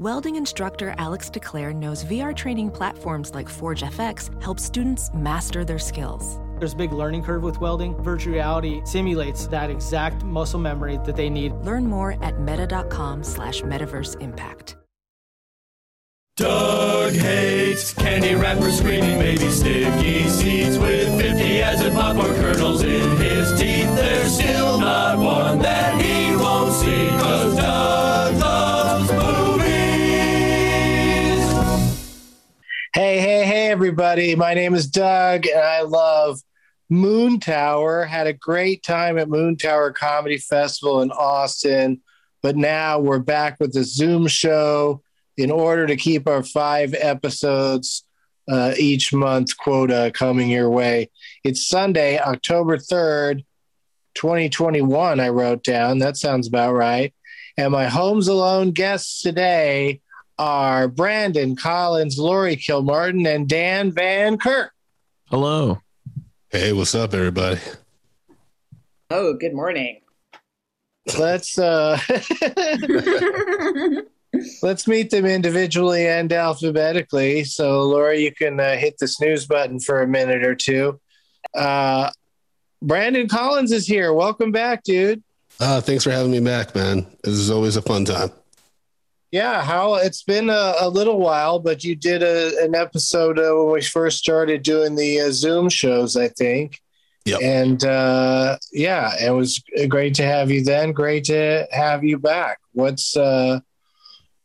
Welding instructor Alex DeClaire knows VR training platforms like Forge FX help students master their skills. There's a big learning curve with welding. Virtual reality simulates that exact muscle memory that they need. Learn more at meta.com slash metaverse impact. Doug hates candy wrappers, screaming baby sticky seeds with 50 as in popcorn kernels in his teeth. There's still not one that he won't see, cause everybody. My name is Doug, and I love Moontower. Had a great time at Moontower Comedy Festival in Austin, but now we're back with the Zoom show in order to keep our five episodes uh, each month quota coming your way. It's Sunday, October 3rd, 2021. I wrote down. That sounds about right. And my Homes Alone guests today are Brandon Collins, Lori Kilmartin, and Dan Van Kirk. Hello. Hey, what's up, everybody? Oh, good morning. Let's uh let's meet them individually and alphabetically. So, Laura, you can uh, hit the snooze button for a minute or two. Uh, Brandon Collins is here. Welcome back, dude. Uh, thanks for having me back, man. This is always a fun time. Yeah, how it's been a, a little while, but you did a, an episode uh, when we first started doing the uh, Zoom shows, I think. Yep. And uh, yeah, it was great to have you then. Great to have you back. What's uh,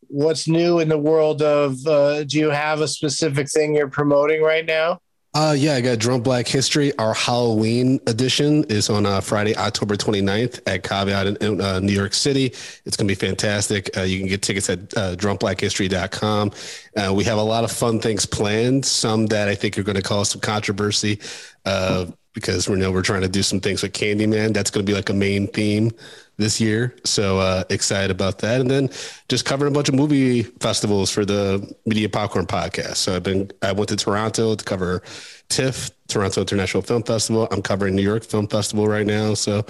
what's new in the world of? Uh, do you have a specific thing you're promoting right now? Uh, yeah, I got Drunk Black History. Our Halloween edition is on uh, Friday, October 29th at Caveat in, in uh, New York City. It's going to be fantastic. Uh, you can get tickets at uh, drunkblackhistory.com. Uh, we have a lot of fun things planned, some that I think are going to cause some controversy uh, because we know we're trying to do some things with Candyman. That's going to be like a main theme this year. So uh, excited about that. And then just covering a bunch of movie festivals for the Media Popcorn podcast. So I've been, I went to Toronto to cover TIFF, Toronto International Film Festival. I'm covering New York Film Festival right now. So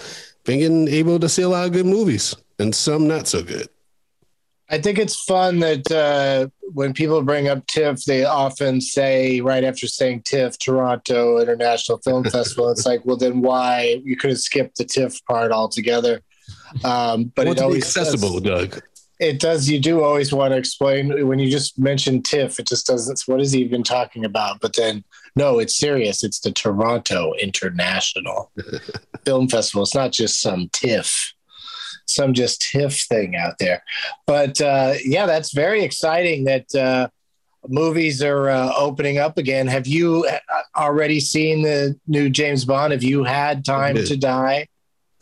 being able to see a lot of good movies and some not so good. I think it's fun that uh, when people bring up TIFF, they often say right after saying TIFF, Toronto International Film Festival. It's like, well, then why you could have skipped the TIFF part altogether? Um, but I it want to be always accessible, Doug. It does. You do always want to explain when you just mention TIFF. It just doesn't. What is he even talking about? But then, no, it's serious. It's the Toronto International Film Festival. It's not just some TIFF, some just TIFF thing out there. But uh, yeah, that's very exciting. That uh, movies are uh, opening up again. Have you uh, already seen the new James Bond? Have you had time to die?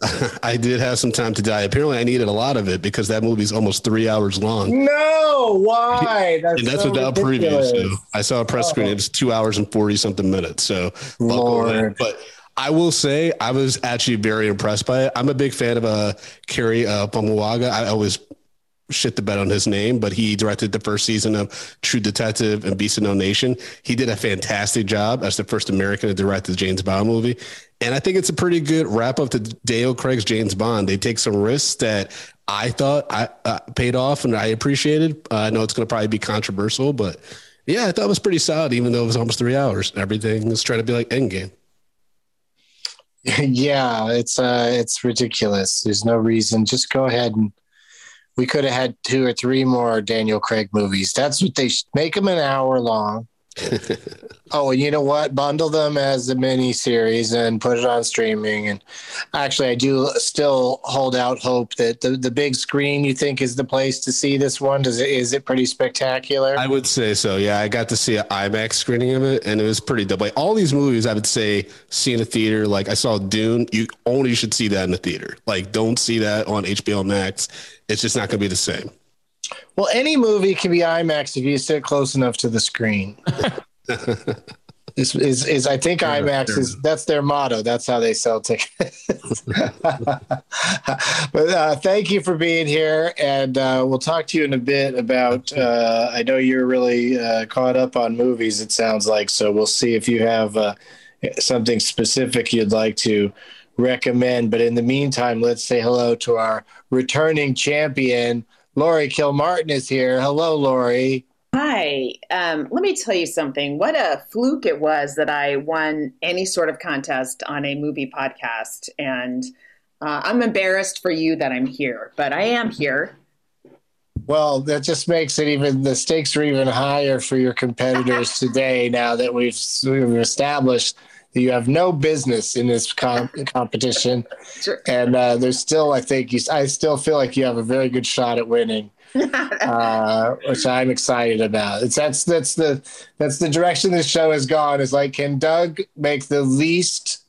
I did have some time to die. Apparently, I needed a lot of it because that movie's almost three hours long. No, why? That's and that's so without ridiculous. preview. So I saw a press Oh. screen. It's two hours and forty something minutes. So. Lord. But I will say I was actually very impressed by it. I'm a big fan of uh, Cary uh. I always shit the bed on his name, but he directed the first season of True Detective and Beast of No Nation. He did a fantastic job as the first American to direct the James Bond movie. And I think it's a pretty good wrap up to Daniel Craig's James Bond. They take some risks that I thought I uh, paid off and I appreciated. Uh, I know it's going to probably be controversial, but yeah, I thought it was pretty solid, even though it was almost three hours. Everything is trying to be like Endgame. yeah, it's uh, it's ridiculous. There's no reason. Just go ahead and we could have had two or three more Daniel Craig movies. That's what they make them an hour long. Oh, you know what? Bundle them as a mini series and put it on streaming. And actually, I do still hold out hope that the, the big screen you think is the place to see this one. Does it is it pretty spectacular? I would say so. Yeah, I got to see an IMAX screening of it, and it was pretty dope. Like all these movies, I would say see in a theater. Like I saw Dune, you only should see that in the theater. Like don't see that on HBO Max. It's just not going to be the same. Well, any movie can be IMAX if you sit close enough to the screen. Is, is is I think IMAX fair is that's their motto. That's how they sell tickets. but uh, thank you for being here, and uh, we'll talk to you in a bit about. Uh, I know you're really uh, caught up on movies. It sounds like so. We'll see if you have uh, something specific you'd like to recommend. But in the meantime, let's say hello to our returning champion, Lori Kilmartin is here. Hello, Lori. Hi. Um, let me tell you something. What a fluke it was that I won any sort of contest on a movie podcast. And uh, I'm embarrassed for you that I'm here, but I am here. Well, that just makes it even the stakes are even higher for your competitors today. Now that we've we've established you have no business in this com- competition, Sure. and uh, there's still, I think you, I still feel like you have a very good shot at winning, uh, which I'm excited about. It's that's that's the that's the direction this show has gone. Is like, can Doug make the least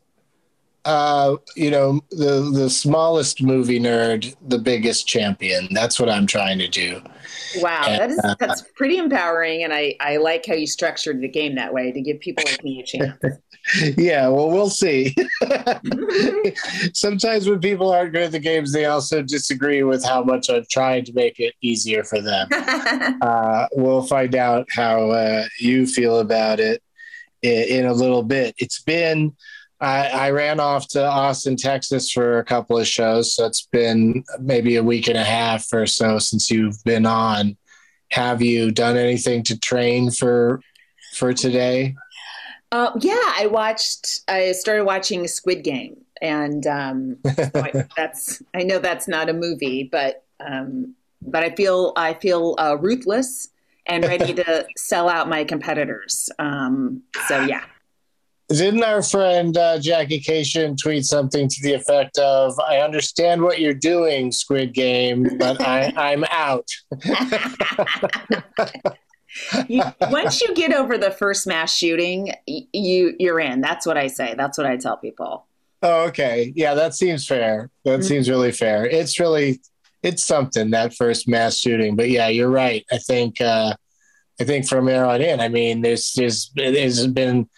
uh, you know, the the smallest movie nerd, the biggest champion. That's what I'm trying to do. Wow, that is that's pretty empowering, and I I like how you structured the game that way to give people like me a chance. yeah, well, we'll see. Sometimes when people aren't good at the games, they also disagree with how much I've tried to make it easier for them. uh, we'll find out how uh, you feel about it in, in a little bit. It's been. I, I ran off to Austin, Texas for a couple of shows. So it's been maybe a week and a half or so since you've been on. Have you done anything to train for for today? Uh, yeah, I watched. I started watching Squid Game, and um, so I, that's. I know that's not a movie, but um, but I feel I feel uh, ruthless and ready to sell out my competitors. Um, so yeah. Didn't our friend uh, Jackie Kashian tweet something to the effect of, "I understand what you're doing, Squid Game, but I, I'm out." you, once you get over the first mass shooting, you you're in. That's what I say. That's what I tell people. Oh, okay. Yeah, that seems fair. That Mhm. seems really fair. It's really it's something that first mass shooting. But yeah, you're right. I think uh I think from there on in, I mean, there's there's there's been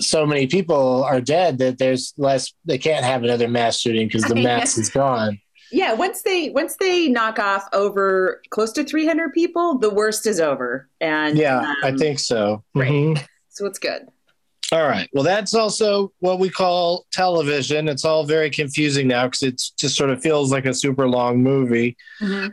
so many people are dead that there's less they can't have another mass shooting because the mass is gone. Yeah, once they once they knock off over close to 300 people, the worst is over. And Yeah, I um, think so. right. Mhm. so. It's good. All right. Well, that's also what we call television. It's all very confusing now because it just sort of feels like a super long movie.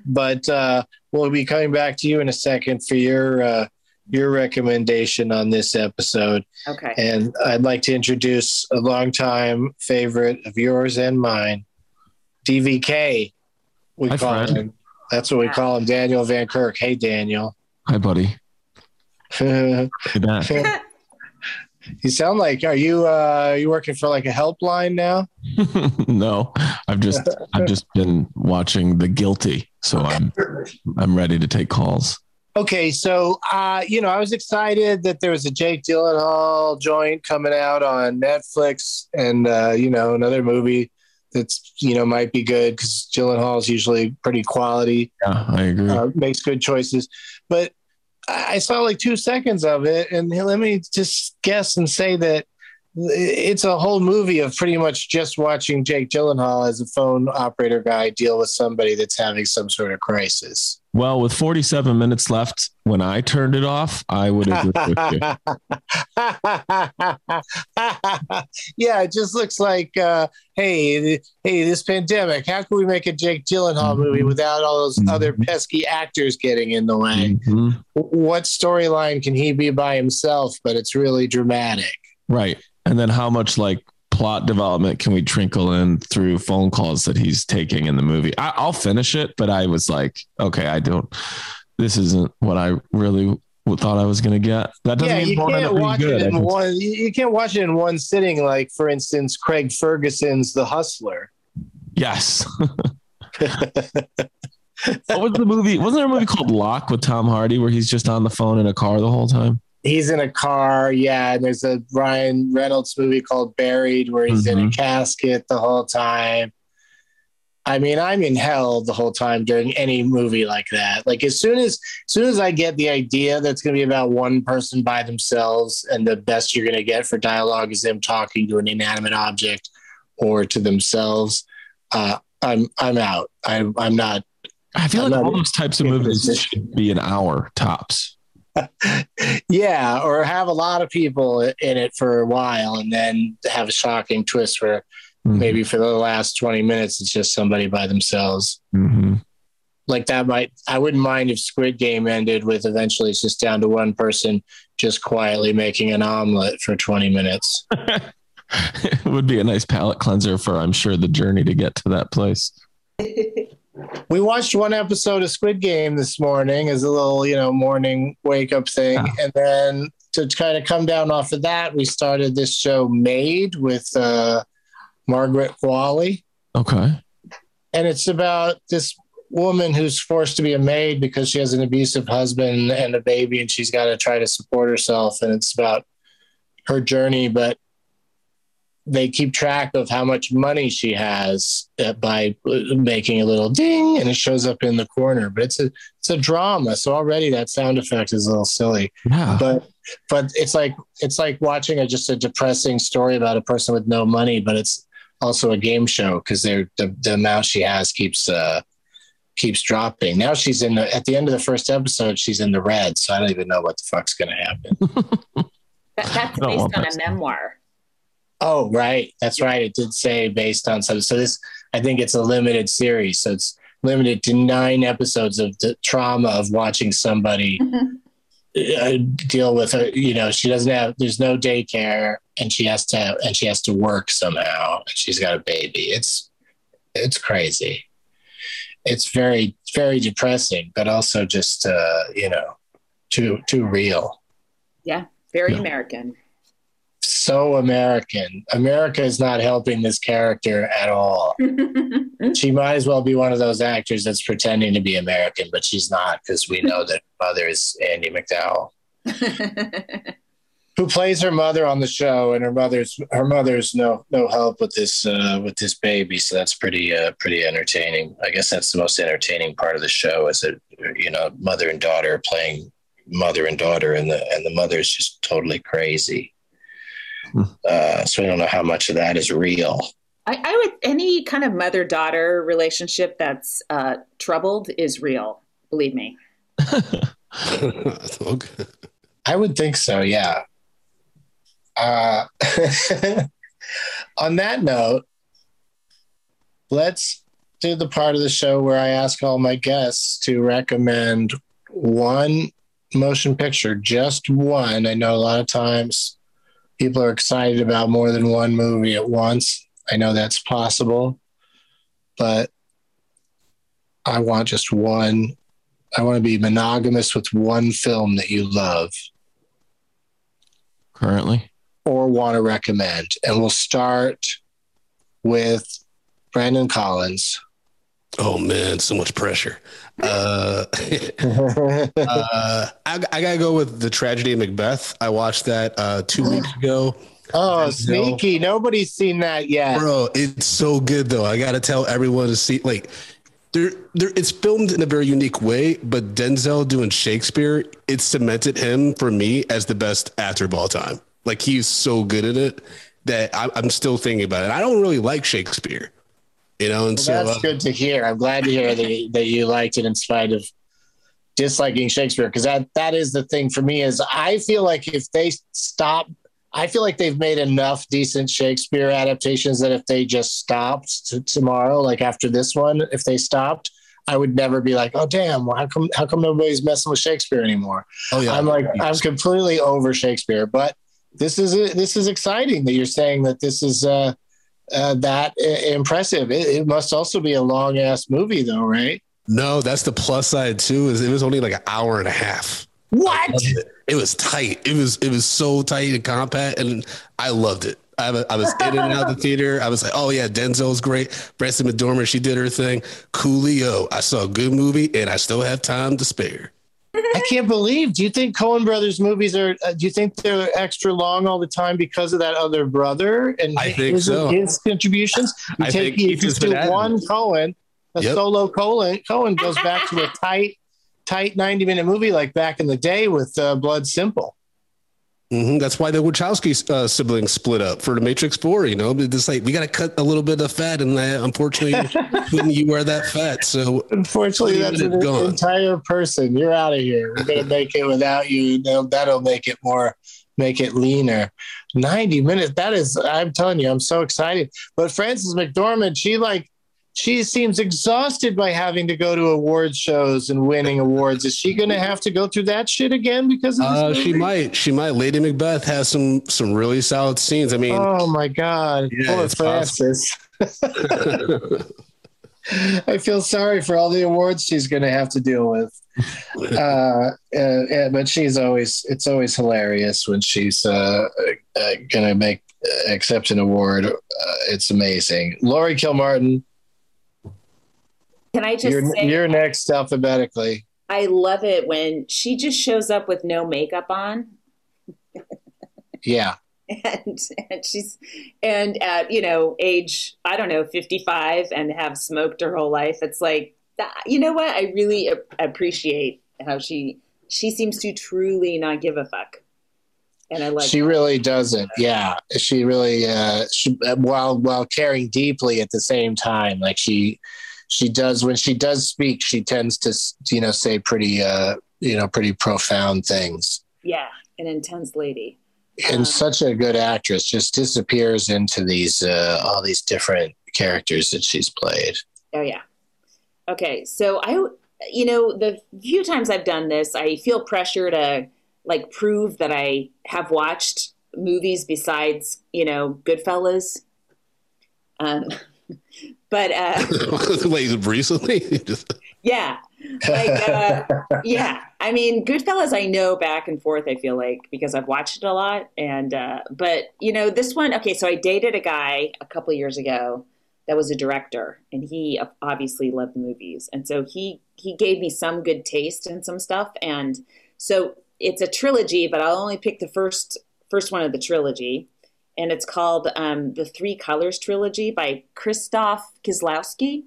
But uh, we'll be coming back to you in a second for your uh, your recommendation on this episode. Okay. And I'd like to introduce a longtime favorite of yours and mine, DVK. We Hi, call Fred. him. That's what we call him, Daniel Van Kirk. Hey, Daniel. Hi, buddy. you Hey, Matt. sound like are you uh are you working for like a helpline now? no, I've just I've just been watching The Guilty, so I'm I'm ready to take calls. Okay, so uh, you know, I was excited that there was a Jake Gyllenhaal joint coming out on Netflix, and uh, you know, another movie that's you know might be good because Gyllenhaal is usually pretty quality, Yeah, I agree. uh, makes good choices. But I I saw like two seconds of it, and let me just guess and say that it's a whole movie of pretty much just watching Jake Gyllenhaal as a phone operator guy deal with somebody that's having some sort of crisis. well, with 47 minutes left, when I turned it off, I would agree with you. yeah, it just looks like, uh, hey, hey, this pandemic. How can we make a Jake Gyllenhaal movie without all those other pesky actors getting in the way? Mhm. What storyline can he be by himself? But it's really dramatic. Right. And then how much like plot development can we trinkle in through phone calls that he's taking in the movie? I, I'll finish it, but I was like, okay, I don't. This isn't what I really thought I was going to get. That doesn't Yeah, mean you it won't end can't watch good. it in one. You you can't watch it in one sitting. Like, for instance, Craig Ferguson's The Hustler. Yes. what was the movie? Wasn't there a movie called Locke with Tom Hardy where he's just on the phone in a car the whole time? He's in a car, yeah. And there's a Ryan Reynolds movie called Buried where he's in a Mhm. casket the whole time. I mean, I'm in hell the whole time during any movie like that. Like as soon as, as soon as I get the idea that's going to be about one person by themselves, and the best you're going to get for dialogue is them talking to an inanimate object or to themselves, uh, I'm I'm out. I, I'm not. I feel I'm like all those types of movies should be an hour tops. Yeah, or have a lot of people in it for a while, and then have a shocking twist where Mhm. maybe for the last 20 minutes it's just somebody by themselves Mhm. like that might i wouldn't mind if squid game ended with eventually it's just down to one person just quietly making an omelet for 20 minutes it would be a nice palate cleanser for, I'm sure, the journey to get to that place. we watched one episode of squid game this morning as a little you know morning wake up thing and then to kind of come down off of that we started this show made with uh, margaret qualley. Okay. and it's about this woman who's forced to be a maid because she has an abusive husband and a baby and she's got to try to support herself. And it's about her journey but they keep track of how much money she has uh, by uh, making a little ding and it shows up in the corner but it's a it's a drama so already that sound effect is a little silly Yeah. but but it's like it's like watching a just a depressing story about a person with no money but it's also a game show because they're the, the amount she has keeps uh keeps dropping now she's in the at the end of the first episode she's in the red so i don't even know what the fuck's gonna happen That, that's based on a stuff. memoir. Oh right that's right it did say based on some so this i think it's a limited series so it's limited to nine episodes of the trauma of watching somebody uh, deal with her. You know, she doesn't have. There's no daycare, and she has to and she has to work somehow. And she's got a baby. It's it's crazy. It's very very depressing, but also just uh, you know, too too real. Yeah, very Yeah. American. So American. America is not helping this character at all. She might as well be one of those actors that's pretending to be American, but she's not because we know that her mother is Andie MacDowell. who plays her mother on the show, and her mother's her mother's no no help with this uh, with this baby, so that's pretty uh, pretty entertaining. I guess that's the most entertaining part of the show is that you know mother and daughter playing mother and daughter, and the and the mother's just totally crazy. Uh, so I don't know how much of that is real. I, I would any kind of mother daughter relationship that's uh, troubled is real. Believe me. okay. I would think so, yeah. Uh, on that note, let's do the part of the show where I ask all my guests to recommend one motion picture, just one. I know a lot of times people are excited about more than one movie at once. I know that's possible, but I want just one. I want to be monogamous with one film that you love Currently, or want to recommend. And we'll start with Brandon Collins. Oh man, so much pressure. Uh, uh, I, I gotta go with the tragedy of Macbeth. I watched that uh, two weeks ago. Oh, sneaky. Nobody's seen that yet. Bro, it's so good though. I gotta tell everyone to see like there there it's filmed in a very unique way, but Denzel doing Shakespeare, it cemented him for me as the best actor of all time. Like he's so good at it that I, I'm still thinking about it. I don't really like Shakespeare, you know, and so That's uh, good to hear. I'm glad to hear that, that you liked it in spite of disliking Shakespeare because that that is the thing for me is I feel like if they stop I feel like they've made enough decent Shakespeare adaptations that if they just stopped to tomorrow, like after this one, if they stopped, I would never be like, oh damn, well, how come how come nobody's messing with Shakespeare anymore? oh yeah, I'm like I'm completely over Shakespeare, but this is this is exciting that you're saying that this is uh, uh, that impressive. It, it must also be a long ass movie, though, right? no, that's the plus side too. Is it was only like an hour and a half. What? It was tight. It was it was so tight and compact, and I loved it. I, I was in and out of the theater. I was like, oh yeah, Denzel's great. Frances McDormand, she did her thing. Coolio, I saw a good movie, and I still have time to spare. I can't believe. Do you think Coen Brothers movies are? Uh, do you think they're extra long all the time because of that other brother and I think his, so. his contributions? You I take think you just do been one Coen, a Yep. solo Coen. Coen goes back to a tight, tight ninety minute movie like back in the day with uh, Blood Simple. Hmm That's why the Wachowski uh, siblings split up for the Matrix Four. You know, it's like we got to cut a little bit of fat, and uh, unfortunately, you wear that fat? So Unfortunately, that's an gone. entire person. You're out of here. We're gonna make it without you. That'll, that'll make it more, make it leaner. Ninety minutes. That is. I'm telling you, I'm so excited. But Frances McDormand, she like, she seems exhausted by having to go to award shows and winning awards. Is she gonna have to go through that shit again because of this uh, she might, she might. Lady Macbeth has some some really solid scenes. I mean, Oh my God, Yeah, poor it's I feel sorry for all the awards she's going to have to deal with. Uh, uh, uh, but she's always, it's always hilarious when she's uh, uh, going to make, uh, accept an award. Uh, it's amazing. Lori Kilmartin, Can I just you're, say, you're next alphabetically. I love it when she just shows up with no makeup on. Yeah. and, and she's and at you know age i don't know 55 and have smoked her whole life it's like you know what i really ap- appreciate how she she seems to truly not give a fuck and i like she that. really doesn't. Yeah, she really uh, she, while while caring deeply at the same time. Like she she does when she does speak, she tends to you know say pretty uh, you know pretty profound things. yeah an intense lady And Um, such a good actress, just disappears into these uh, all these different characters that she's played. Oh yeah. Okay, so I, you know, the few times I've done this, I feel pressure to like prove that I have watched movies besides, you know, Goodfellas. Um, but uh, Wait, recently? Yeah, like uh, yeah. I mean, Goodfellas, I know back and forth. I feel like because I've watched it a lot, and uh, but you know, this one. Okay, so I dated a guy a couple years ago that was a director, and he obviously loved movies, and so he he gave me some good taste in some stuff, and so it's a trilogy, but I'll only pick the first first one of the trilogy, and it's called um, the Three Colors trilogy by Krzysztof Kieslowski.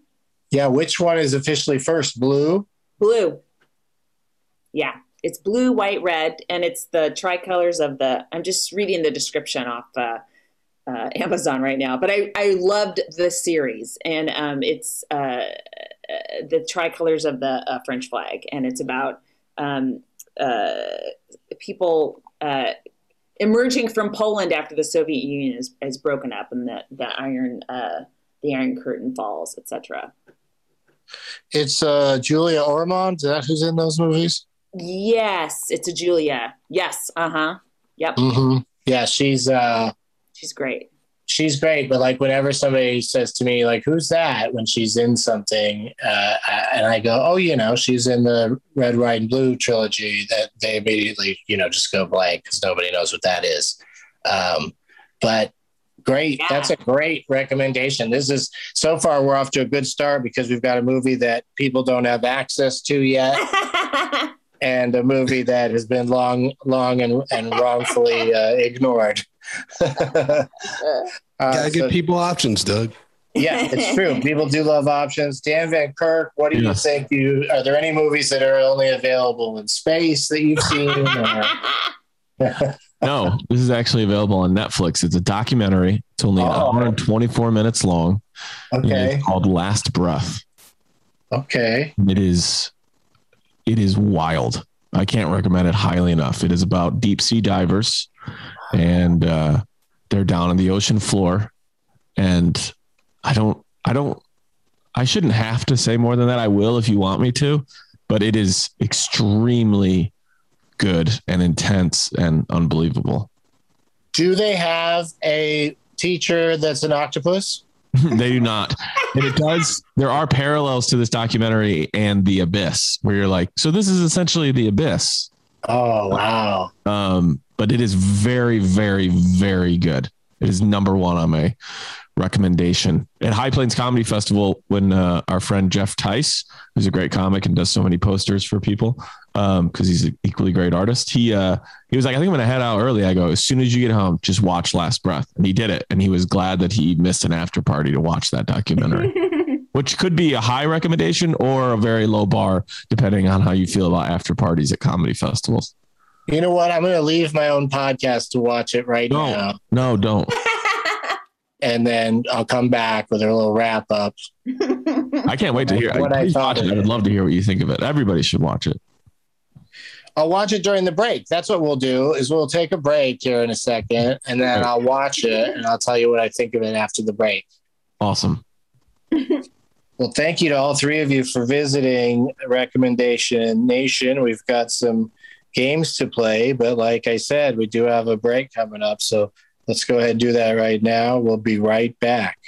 yeah, which one is officially first? Blue. Blue. Yeah, it's blue, white, red, and it's the tricolors of the. I'm just reading the description off uh, uh, Amazon right now, but I, I loved the series, and um, it's uh, uh, the tricolors of the uh, French flag, and it's about um, uh, people uh, emerging from Poland after the Soviet Union is, is broken up, and the the iron uh, the Iron Curtain falls, etc. It's uh, Julia Ormond. Is that who's in those movies? Yes, it's a Julia. Yes, uh huh. Yep, Mm-hmm. Yeah, she's uh, she's great. She's great. But like whenever somebody says to me, like, "Who's that?" when she's in something, uh, and I go, "Oh, you know, she's in the Red, White, and Blue trilogy," that they immediately, you know, just go blank because nobody knows what that is. Um, but great, Yeah. that's a great recommendation. This is so far we're off to a good start because we've got a movie that people don't have access to yet. and a movie that has been long, long and, and wrongfully uh, ignored. uh, Gotta give so- people options, Doug. yeah, it's true. People do love options. Dan Van Kirk, what do you think? You are there any movies that are only available in space that you've seen? Or? No, this is actually available on Netflix. It's a documentary. It's only an Oh. hour and 24 minutes long. okay, It's called Last Breath. okay. It is it is wild. I can't recommend it highly enough. It is about deep sea divers and uh, they're down on the ocean floor and I don't I don't I shouldn't have to say more than that. I will if you want me to, but it is extremely good and intense and unbelievable. Do they have a teacher that's an octopus? they do not. And it does. There are parallels to this documentary and The Abyss, where you're like, so this is essentially The Abyss. Oh wow! Um, but it is very, very, very good. It is number one on my recommendation at High Plains Comedy Festival. When uh, our friend Jeff Tice, who's a great comic and does so many posters for people, because he's an equally great artist, he uh, he was like, I think I'm gonna head out early. I go, as soon as you get home, just watch Last Breath, and he did it, and he was glad that he missed an after party to watch that documentary. Which could be a high recommendation or a very low bar, depending on how you feel about after parties at comedy festivals. You know what? I'm going to leave my own podcast to watch it right No. now, No, don't. and then I'll come back with a little wrap up. I can't wait to hear. What I Please thought. I would love to hear what you think of it. Everybody should watch it. I'll watch it during the break. That's what we'll do. Is we'll take a break here in a second, and then I'll watch it, and I'll tell you what I think of it after the break. Awesome. Well, thank you to all three of you for visiting Recommendation Nation. We've got some games to play, but like I said, we do have a break coming up. So let's go ahead and do that right now. We'll be right back.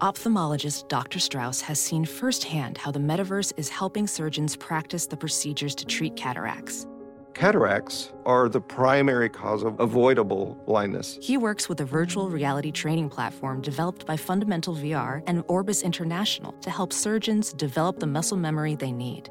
Ophthalmologist Dr. Strauss has seen firsthand how the metaverse is helping surgeons practice the procedures to treat cataracts. Cataracts are the primary cause of avoidable blindness. He works with a virtual reality training platform developed by Fundamental VR and Orbis International to help surgeons develop the muscle memory they need.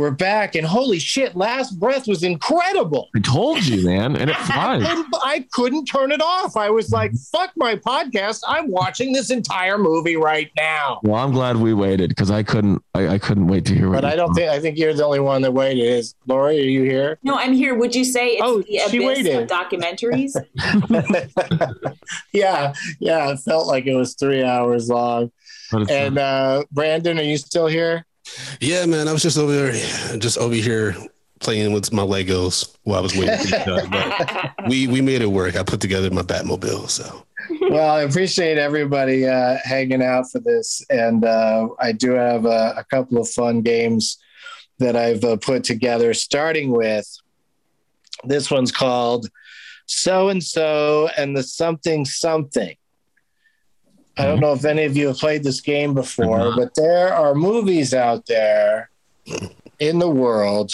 We're back, and holy shit, Last Breath was incredible. I told you, man, and it I couldn't, I couldn't turn it off. I was like, fuck my podcast. I'm watching this entire movie right now. Well, I'm glad we waited because I couldn't. I, I couldn't wait to hear what. But I don't think, I think you're the only one that waited. Is Lori, are you here? No, I'm here. Would you say it's Oh, the she abyss waited. of documentaries? yeah, yeah. It felt like it was three hours long. And uh, Brandon, are you still here? Yeah, man, I was just over there, just over here playing with my Legos while I was waiting for you guys. But we we made it work. I put together my Batmobile, so Well, I appreciate everybody uh, hanging out for this, and uh, I do have a, a couple of fun games that I've uh, put together. Starting with this one's called "So and So and the Something Something." I don't know if any of you have played this game before, but there are movies out there in the world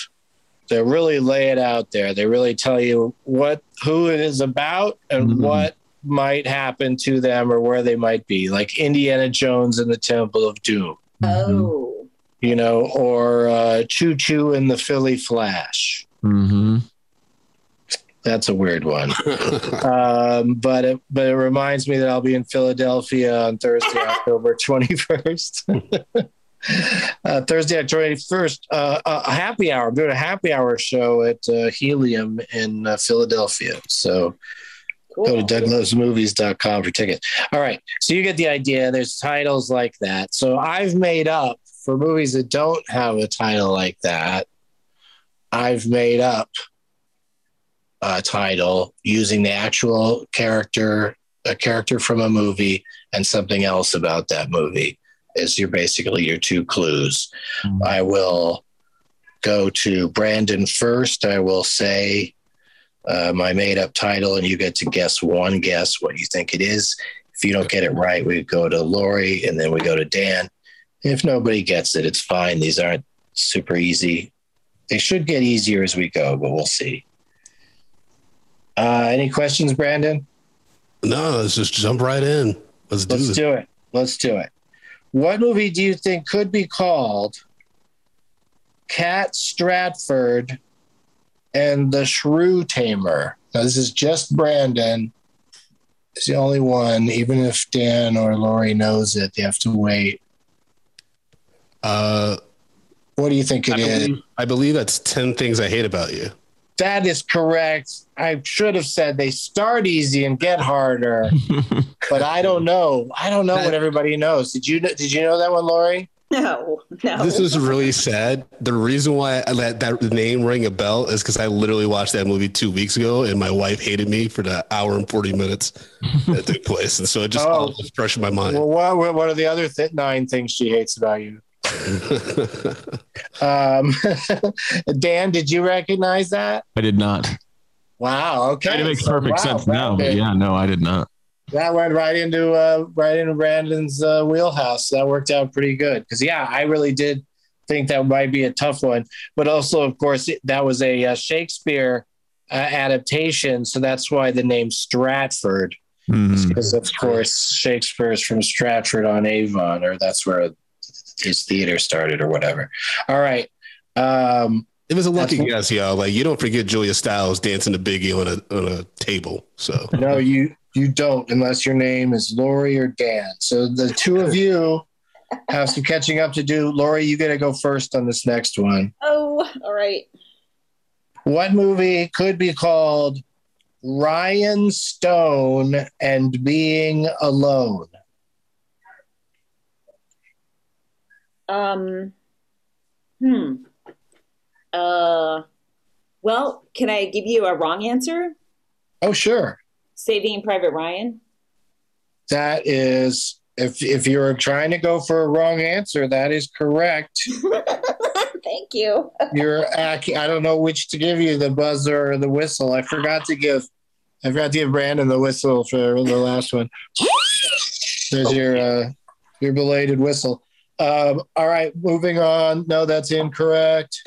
that really lay it out there. They really tell you what who it is about and Mhm. what might happen to them or where they might be, like Indiana Jones and the Temple of Doom, oh. you know, or uh, Chu Chu and the Philly Flash. hmm That's a weird one. um, but it but it reminds me that I'll be in Philadelphia on Thursday, October twenty first. uh, Thursday, October 21st, uh, a happy hour. I'm doing a happy hour show at uh, Helium in uh, Philadelphia. So go to douglovesmovies.com for tickets. All right, so you get the idea. There's titles like that. So I've made up for movies that don't have a title like that. I've made up a title using the actual character a character from a movie and something else about that movie is your basically your two clues. I will go to Brandon first. I will say uh, my made up title, and you get to guess one guess what you think it is. If you don't get it right, we go to Lori and then we go to Dan. If nobody gets it, it's fine. These aren't super easy. They should get easier as we go, but we'll see. Uh, any questions, Brandon? No, let's just jump right in. Let's do Let's this. do it. Let's do it. What movie do you think could be called Kat Stratford and the Shrew Tamer? Now, this is just Brandon. It's the only one. Even if Dan or Lori knows it, they have to wait. Uh, What do you think it I is? believe, I believe that's 10 things I hate about you. That is correct. I should have said they start easy and get harder, but I don't know. I don't know what everybody knows. Did you did you know that one, Lori? No, no. This is really sad. The reason why I let that name ring a bell is because I literally watched that movie two weeks ago, and my wife hated me for the hour and forty minutes that took place, and so it just Oh. all was fresh in my mind. Well, what, what- what are the other th- nine things she hates about you? Um, Dan, did you recognize that? I did not. Wow. Okay. It makes So, perfect wow, sense now, but yeah, no, I did not. That went right into uh, right into Brandon's uh, wheelhouse. That worked out pretty good because yeah, I really did think that might be a tough one. But also, of course, that was a uh, Shakespeare uh, adaptation, so that's why the name Stratford. Mhm. because of course Shakespeare's from Stratford on Avon, or that's where his theater started, or whatever. All right. Um, it was a lucky That's- guess, y'all. Like you don't forget Julia Stiles dancing to Biggie on a on a table. So no, you you don't unless your name is Lori or Dan. So the two of you have some catching up to do. Lori, you got to go first on this next one. Oh, all right. What movie could be called Ryan Stone and Being Alone? Um, hmm. Uh, well, can I give you a wrong answer? Oh, sure. Saving Private Ryan. That is, if if you're trying to go for a wrong answer, that is correct. Thank you. You're ac- I don't know which to give you, the buzzer or the whistle. I forgot to give. I forgot to give Brandon the whistle for the last one. There's your uh, your belated whistle. Um, all right, moving on. No, that's incorrect.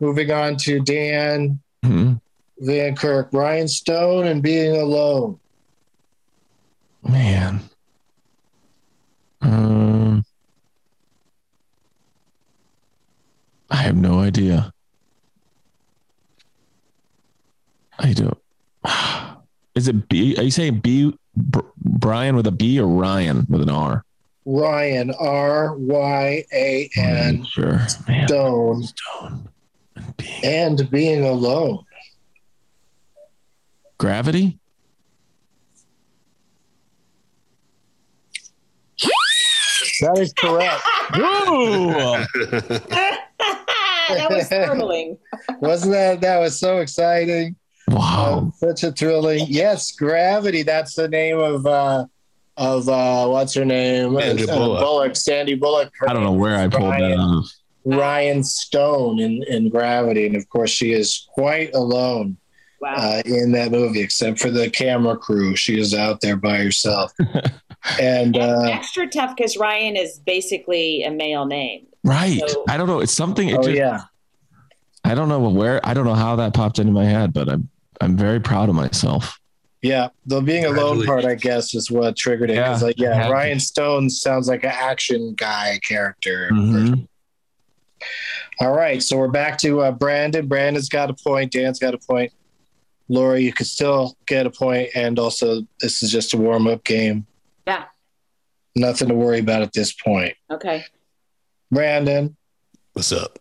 Moving on to Dan Mhm. Van Kirk, Ryan Stone, and being alone. Man. Um, I have no idea. I don't. Is it B? Are you saying B? Br- Brian with a B or Ryan with an R? Ryan R Y A N Sure. Stone Stone. And B. and being alone. Gravity? That is correct. Whoa! that was startling. Wasn't that that was so exciting? wow. Um, such a thrilling. Yes, Gravity. That's the name of uh of uh what's her name? Sandra Uh, Bullock. Sandy Bullock. I don't know where I pulled that Ryan. out. of. Ryan Stone in, in Gravity. And of course she is quite alone Wow. uh, in that movie, except for the camera crew. She is out there by herself. and uh Extra tough because Ryan is basically a male name. Right. So- I don't know. It's something. It oh just, yeah. I don't know where. I don't know how that popped into my head, but I'm I'm very proud of myself. Yeah, the being alone part, I guess, is what triggered it. Yeah, 'Cause, like, yeah. Ryan Stone sounds like an action guy character. Mhm. All right, so we're back to uh, Brandon. Brandon's got a point. Dan's got a point. Laura, you could still get a point, and also this is just a warm up game. Yeah. Nothing to worry about at this point. Okay. Brandon, What's up?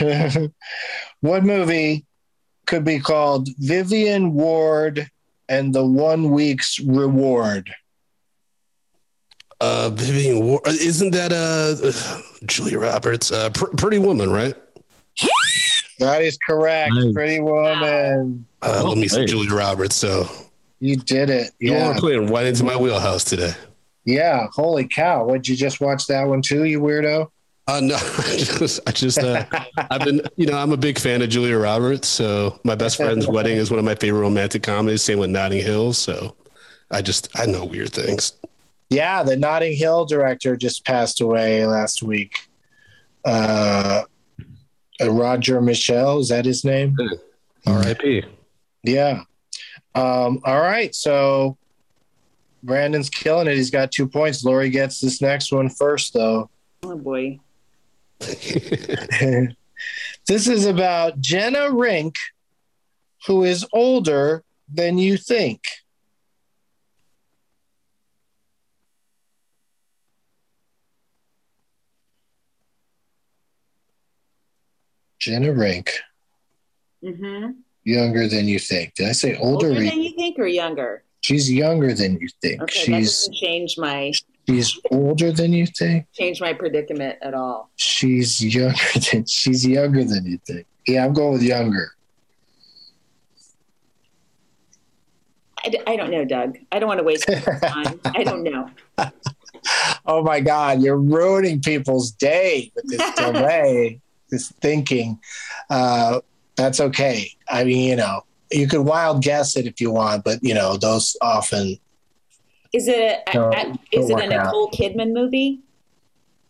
what movie could be called Vivian Ward and the One Week's Reward? Uh, Vivian isn't that uh Julia Roberts? Uh, pr- Pretty Woman, right? That is correct. Nice. Pretty Woman. Uh, Oh, let me see hey. Julia Roberts. So You did it. You Yeah. are playing right into my wheelhouse today. Yeah. Holy cow. Would you just watch that one too, you weirdo? Uh, no, I just, I just, uh, I've been, you know, I'm a big fan of Julia Roberts. So my best friend's wedding is one of my favorite romantic comedies. Same with Notting Hill. So I just, I know weird things. Yeah, the Notting Hill director just passed away last week. Uh, uh, Roger Michell, is that his name? R.I.P. Yeah. Um, all right. So Brandon's killing it. He's got two points. Lori gets this next one first, though. Oh boy. this is about Jenna Rink, who is older than you think. Jenna Rink, Mm-hmm. younger than you think. Did I say older? Older than you think or younger? She's younger than you think. Okay, that she's doesn't change my she's older than you think. change my predicament at all. She's younger than she's younger than you think. Yeah, I'm going with younger. I, d- I don't know, Doug. I don't want to waste time. I don't know. Oh my God, you're ruining people's day with this delay, this thinking. Uh, that's okay. I mean, you know, you could wild guess it if you want, but you know, those often. Is it a, No, a- is it a work out. Nicole Kidman movie?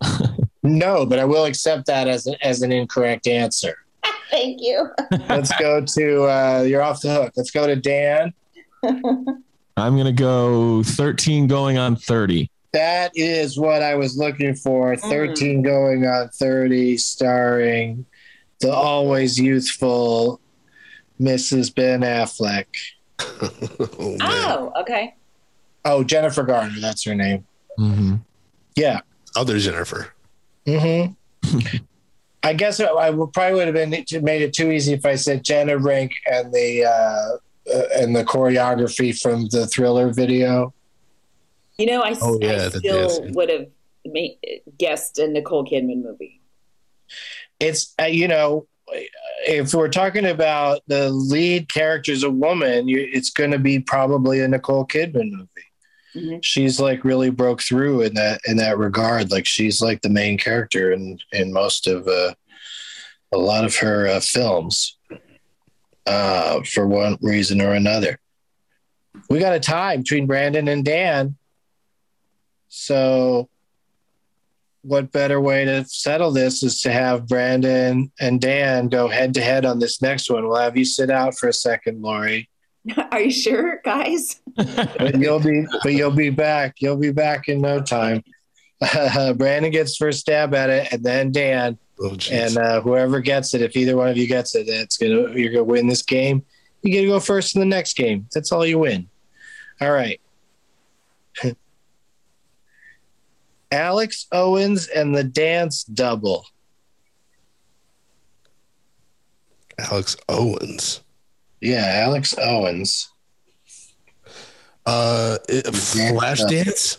No, but I will accept that as a, as an incorrect answer. Thank you. Let's go to uh, you're off the hook. Let's go to Dan. I'm going to go 13 going on 30. That is what I was looking for. 13 going on 30, starring the always youthful Mrs. Ben Affleck. oh. Oh, okay. Oh, Jennifer Garner, that's her name. Mm-hmm. Yeah. Other Jennifer. hmm I guess I I would probably would have been made it too easy if I said Jenna Rink and the uh, uh, and the choreography from the Thriller video. You know, I, s- Oh, yeah, I the still dancing. would have made, guessed a Nicole Kidman movie. it's uh, you know if we're talking about the lead character is a woman you, it's going to be probably a nicole kidman movie Mhm. she's like really broke through in that in that regard like she's like the main character in in most of uh, a lot of her uh, films uh, for one reason or another we got a tie between brandon and dan so what better way to settle this is to have Brandon and Dan go head to head on this next one. We'll have you sit out for a second, Lori, Are you sure, guys? but you'll be but you'll be back. You'll be back in no time. Brandon gets first stab at it, and then Dan, Oh, and uh, whoever gets it, if either one of you gets it, it's gonna you're gonna win this game. You get to go first in the next game. That's all you win. All right. Alex Owens and the dance double. Alex Owens. Yeah, Alex Owens. Uh, it- Flashdance.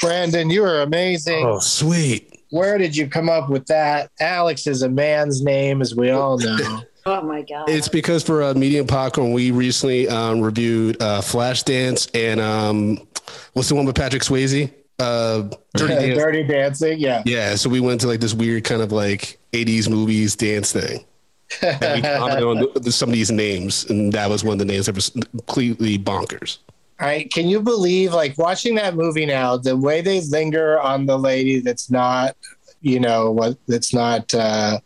Brandon, you are amazing. Oh, sweet. Where did you come up with that? Alex is a man's name, as we all know. Oh my god! It's because for uh, Medium Popcorn, we recently um, reviewed uh, Flashdance and um, what's the one with Patrick Swayze? Uh, Dirty Yeah, Dance. Dirty Dancing, yeah. Yeah, so we went to like this weird kind of like 80s movies dance thing. And we commented on some of these names, and that was one of the names that was completely bonkers. All right, can you believe like watching that movie now? The way they linger on the lady that's not, you know, what that's not uh,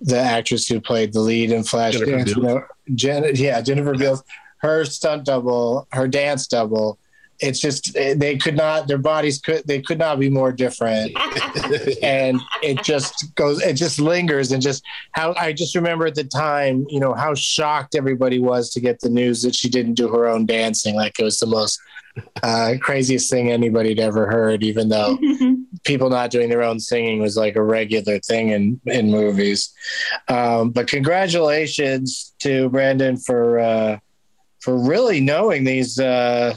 the actress who played the lead in Jennifer Flashdance. You know, Jen, yeah, Jennifer Beals, her stunt double, her dance double. It's just they could not, their bodies could they could not be more different. and it just goes it just lingers and just how i just remember at the time you know how shocked everybody was to get the news that she didn't do her own dancing like it was the most uh, craziest thing anybody had ever heard even though people not doing their own singing was like a regular thing in in movies um, but congratulations to brandon for uh, for really knowing these uh,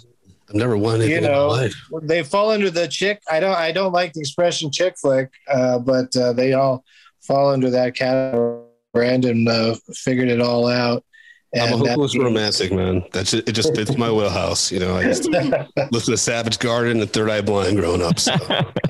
I've never won anything you in my know life. they fall under the chick i don't i don't like the expression chick flick uh, but uh, they all fall under that category brandon uh, figured it all out I'm a And that hopeless romantic, man. That's it. Just fits my wheelhouse. You know, I used to listen to Savage Garden and Third Eye Blind growing up, so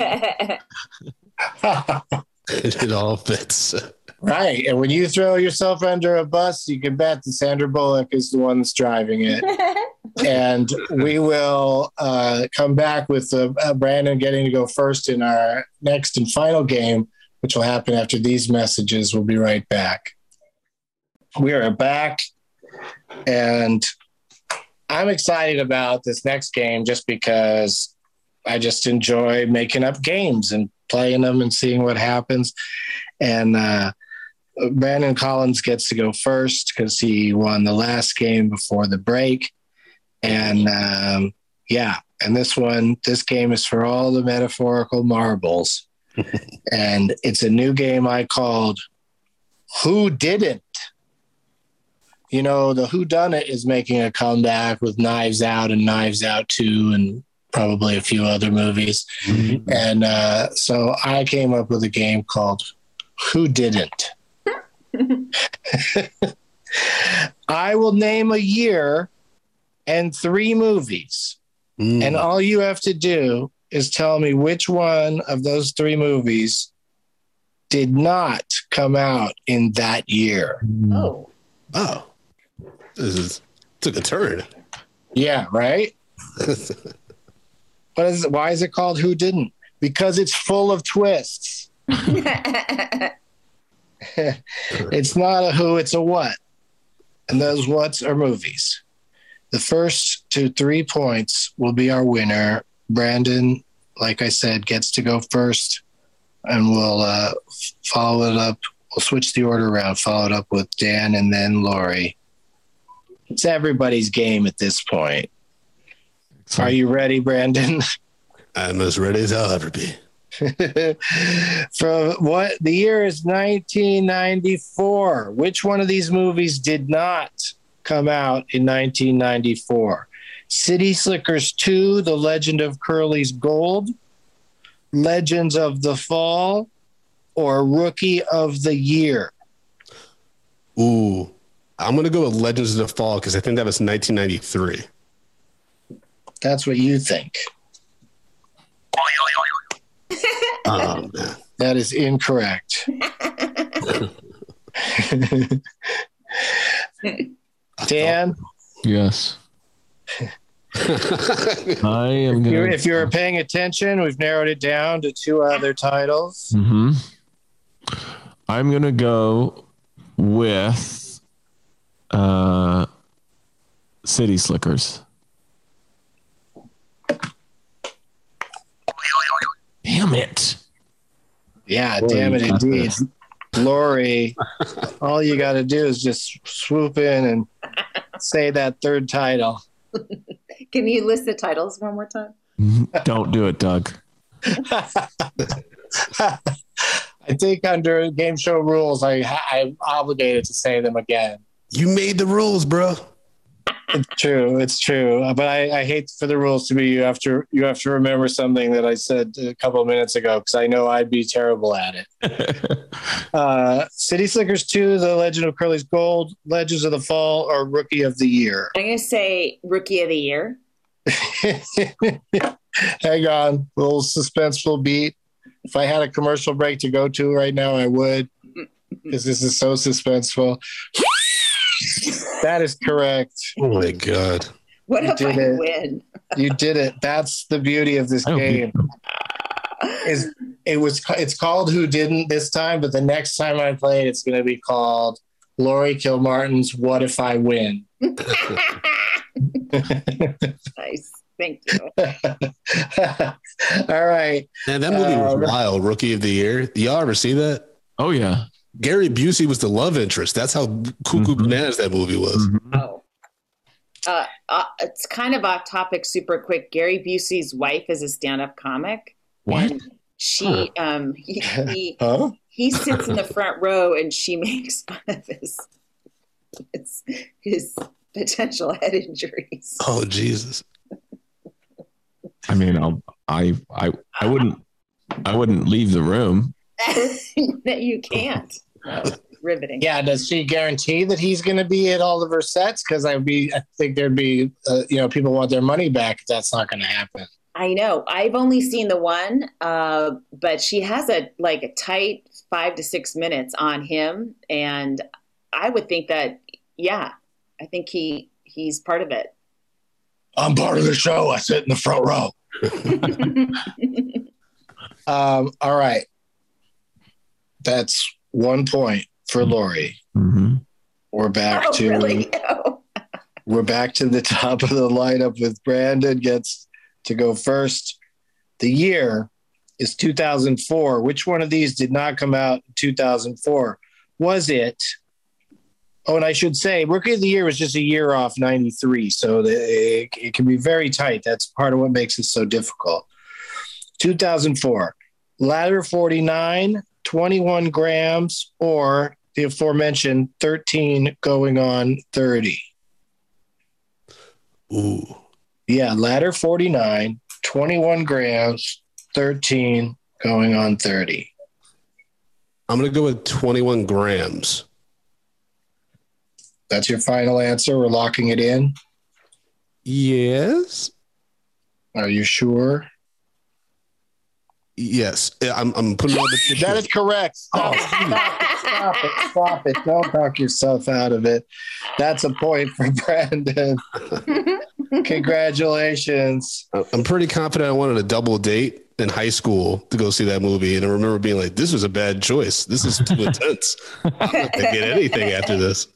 it, it all fits. Right. And when you throw yourself under a bus, you can bet that Sandra Bullock is the one that's driving it. and we will uh, come back with uh, uh, Brandon getting to go first in our next and final game, which will happen after these messages. We'll be right back. We are back, and I'm excited about this next game just because I just enjoy making up games and playing them and seeing what happens. And uh, Brandon Collins gets to go first because he won the last game before the break. And um, yeah, and this one, this game is for all the metaphorical marbles. and it's a new game I called Who Didn't? You know, the Who Done It is making a comeback with Knives Out and Knives Out 2 and probably a few other movies. And uh, so I came up with a game called Who Didn't? I will name a year and three movies. Mm. And all you have to do is tell me which one of those three movies did not come out in that year. Oh, oh, this is took a turn. Yeah, right? What is it? Why is it called Who Didn't? Because it's full of twists. it's not a who, it's a what. And those whats are movies. The first to three points will be our winner. Brandon, like I said, gets to go first, and we'll uh, follow it up. We'll switch the order around, follow it up with Dan and then Lori. It's everybody's game at this point. Are you ready, Brandon? I'm as ready as I'll ever be. From what the year is 1994. Which one of these movies did not come out in 1994? City Slickers 2, The Legend of Curly's Gold, Legends of the Fall, or Rookie of the Year? Ooh, I'm gonna go with Legends of the Fall because I think that was 1993. That's what you think. Man, That is incorrect. Dan, Yes. I am you're- gonna. if you're paying attention, we've narrowed it down to two other titles. hmm I'm gonna go with uh, City Slickers. Damn it! Yeah, Boy, damn it, indeed. this. Lori, all you got to do is just swoop in and say that third title. can you list the titles one more time? Don't do it, Doug. I think under game show rules, I, I'm obligated to say them again. you made the rules, bro. It's true. It's true. But I, I hate for the rules to be you have to you have to remember something that I said a couple of minutes ago because I know I'd be terrible at it. Uh, City Slickers 2, The Legend of Curly's Gold, Legends of the Fall, or Rookie of the Year. I'm going to say Rookie of the Year. Hang on, little suspenseful beat. If I had a commercial break to go to right now, I would, because this is so suspenseful. that is correct. Oh my god. What You if did I it. win? You did it. That's the beauty of this I game. Is it was it's called Who Didn't this time, but the next time I play it, it's going to be called Lori Kilmartin's What If I Win. nice. Thank you. All right. Man, that movie was Uh, wild. Rookie of the Year. Y'all ever see that? Oh yeah. Gary Busey was the love interest. That's how cuckoo Mhm. bananas that movie was. Mhm. Oh. Uh, uh, it's kind of off topic, super quick. Gary Busey's wife is a stand-up comic. What? And she, um, he, he, Huh? he sits in the front row, and she makes fun of his his, his potential head injuries. Oh Jesus. I mean, I'll, I, I, I wouldn't, I wouldn't leave the room. that you can't. Riveting. Yeah, does she guarantee that he's going to be at all of her sets? Because I'd be, I think there'd be, uh, you know, people want their money back if that's not going to happen. I know. I've only seen the one, uh, but she has a like a tight five to six minutes on him, and I would think that, yeah, I think he he's part of it. I'm part of the show. I sit in the front row. um, all right, that's one point for Lori. Mm-hmm. We're back oh, to really? Oh. we're back to the top of the lineup with Brandon gets to go first. The year is 2004. Which one of these did not come out in 2004? Was it? Oh, and I should say, Rookie of the Year was just a year off 93. So the, it, it can be very tight. That's part of what makes it so difficult. 2004, Ladder 49, 21 grams, or the aforementioned 13 going on 30. Ooh. Yeah, ladder 49, 21 grams, 13 going on 30. I'm going to go with 21 grams. That's your final answer. We're locking it in. Yes. Are you sure? Yes. I'm, I'm putting all the. That is correct. Stop, it, stop it. Stop it. Stop it. Don't talk yourself out of it. That's a point for Brandon. Congratulations. I'm pretty confident I wanted a double date in high school to go see that movie. And I remember being like, this was a bad choice. This is too intense. I'm not going to get anything after this.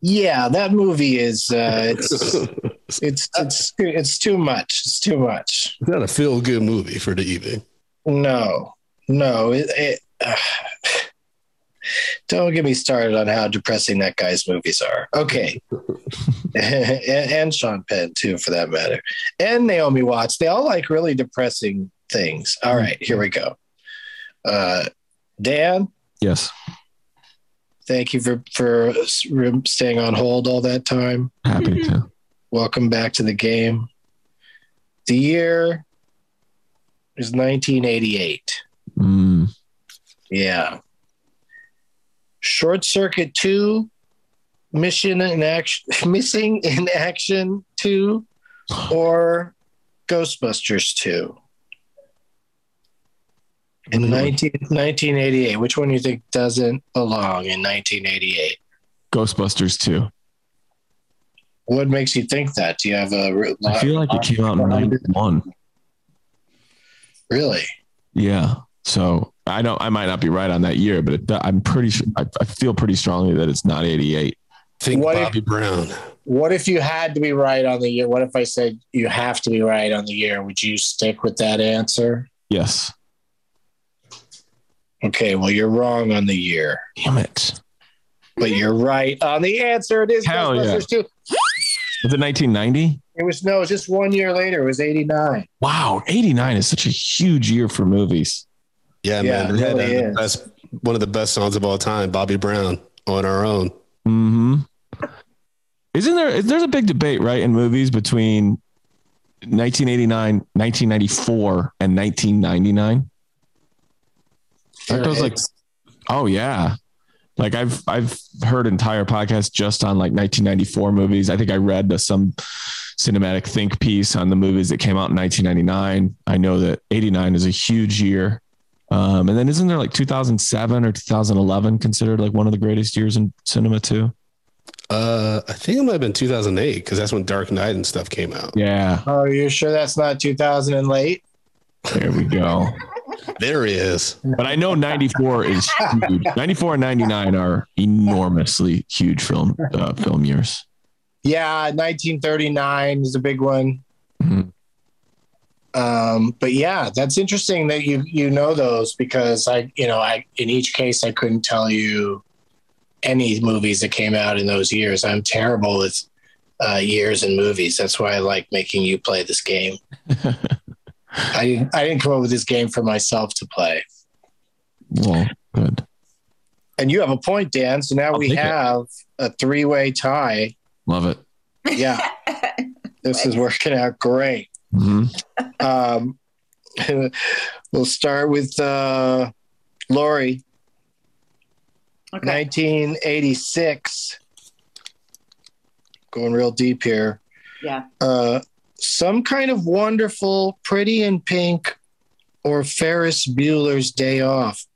Yeah, that movie is uh, it's, it's it's it's too much. It's too much. It's not a feel good movie for the evening. No, no. It, it, uh, don't get me started on how depressing that guy's movies are. Okay, and, and Sean Penn too, for that matter, and Naomi Watts. They all like really depressing things. All right, here we go. Uh, Dan, Yes. thank you for for staying on hold all that time. Happy to. Welcome back to the game. The year is 1988. Mm. Yeah. Short Circuit 2, Mission in Action, Missing in Action 2, or Ghostbusters 2? In 19, 1988, which one do you think doesn't belong in 1988? Ghostbusters 2. What makes you think that? Do you have a re- I feel like it came out in 91. really? Yeah. So I don't, I might not be right on that year, but it, I'm pretty sure, I, I feel pretty strongly that it's not 88. Think What if- Bobby Brown. What if you had to be right on the year? What if I said you have to be right on the year? Would you stick with that answer? Yes. Okay, well, you're wrong on the year, Damn it. but you're right on the answer. It is Hell yeah. 2. Was it 1990? It was no, it was just one year later. It was 89. Wow. 89 is such a huge year for movies. Yeah, Yeah, man. it It had really uh, the is. best, one of the best songs of all time, Bobby Brown, on our own. hmm Isn't there, there's a big debate, right, in movies between 1989, 1994, and 1999? Aren't those like, oh yeah. Like I've I've heard entire podcasts just on like 1994 movies. I think I read uh, some cinematic think piece on the movies that came out in 1999. I know that 89 is a huge year. Um, and then isn't there like 2007 or 2011 considered like one of the greatest years in cinema too? Uh, I think it might have been 2008 because that's when Dark Knight and stuff came out. Yeah, Oh, you sure that's not 2000 and late? there we go. There he is. But I know 94 is huge. 94 and 99 are enormously huge film uh, film years. Yeah, 1939 is a big one. Mhm. Um, but yeah, that's interesting that you you know those because I you know I in each case I couldn't tell you any movies that came out in those years. I'm terrible with uh, years and movies. That's why I like making you play this game. I didn't I didn't come up with this game for myself to play. Well, good. And you have a point, Dan. So now I'll we take it. have a three way tie. Love it. Yeah, this is working out great. hmm Um, we'll start with uh, Lori. Okay. 1986. Going real deep here. Yeah. Uh, some kind of wonderful, pretty in pink, or Ferris Bueller's Day Off.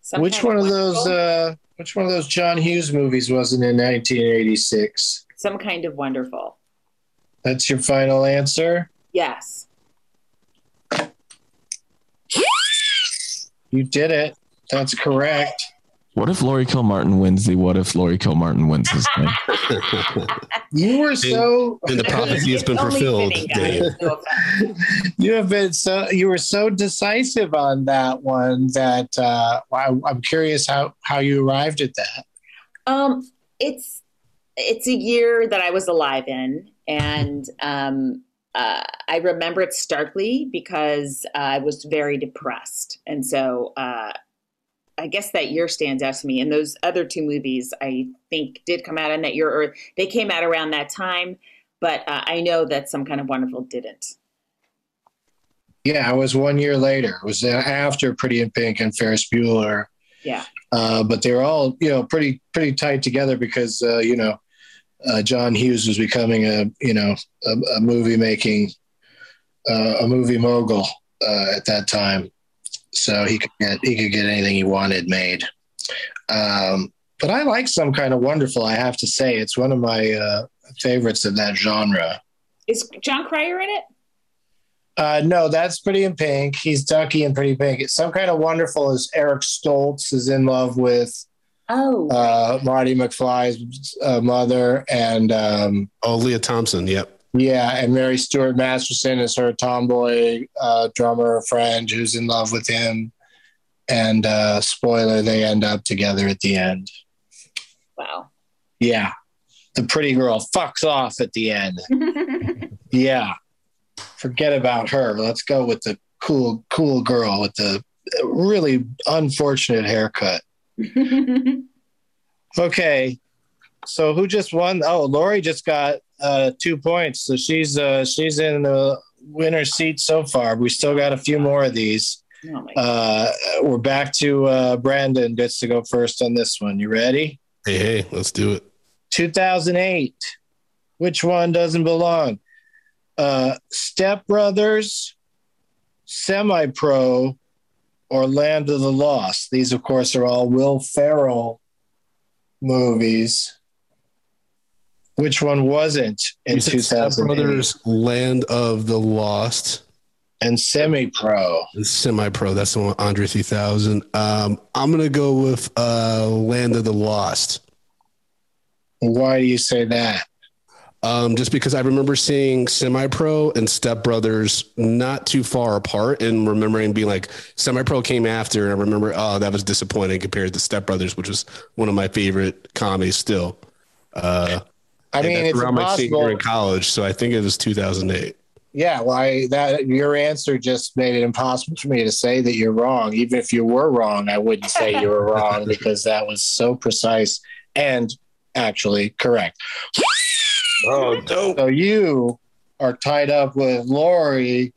Some which one of those? Uh, which one of those John Hughes movies wasn't in 1986? Some kind of wonderful. That's your final answer. Yes. You did it. That's correct. What if Lori Kilmartin wins the What if Lori Kilmartin wins this thing? You were so. And the prophecy has been fulfilled. fitting, Dave. guys. No offense. You have been so. You were so decisive on that one that uh, I, I'm curious how how you arrived at that. Um, it's it's a year that I was alive in, and um, uh, I remember it starkly because I was very depressed, and so uh, I guess that year stands out to me. And those other two movies, I think, did come out in that year, or they came out around that time. But uh, I know that some kind of wonderful didn't. Yeah, it was one year later. It was after Pretty in Pink and Ferris Bueller. Yeah. Uh, but they were all, you know, pretty pretty tight together because, uh, you know, uh, John Hughes was becoming a, you know, a, a movie making, uh, a movie mogul uh, at that time. So he could get he could get anything he wanted made. Um, but I like some kind of wonderful. I have to say, it's one of my uh, favorites of that genre. Is Jon Cryer in it? Uh, no, that's Pretty in Pink. He's Ducky in Pretty Pink. It's some kind of wonderful is Eric Stoltz is in love with Oh, uh, Marty McFly's uh, mother, and um, Oh, Lea Thompson. Yep. Yeah, and Mary Stuart Masterson is her tomboy uh, drummer friend who's in love with him. And uh, spoiler, they end up together at the end. wow. Yeah, the pretty girl fucks off at the end. Yeah. Forget about her. Let's go with the cool, cool girl with the really unfortunate haircut. Okay. So who just won? Oh, Lori just got uh, two points. So she's uh, she's in the winner seat so far. We still got a few more of these. oh Uh, we're back to uh, Brandon gets to go first on this one. You ready? Hey, hey, let's do it. 2008. Which one doesn't belong? Uh, Step Brothers, Semi Pro, or Land of the Lost. These, of course, are all Will Ferrell movies. Which one wasn't in said Step Brothers, Land of the Lost, And Semi Pro. Semi Pro. That's the one, Andre 3000. Um, I'm going to go with uh, Land of the Lost. Why do you say that? Um, just because I remember seeing Semi Pro and Step Brothers not too far apart and remembering being like, Semi Pro came after. And I remember, oh, that was disappointing compared to Step Brothers, which was one of my favorite comedies still. Uh, I and mean, it's around my senior impossible. in college. So I think it was 2008. Yeah, well, I, that your answer just made it impossible for me to say that you're wrong. Even if you were wrong, I wouldn't say you were wrong because that was so precise and actually correct. Oh, dope. So you are tied up with Lori.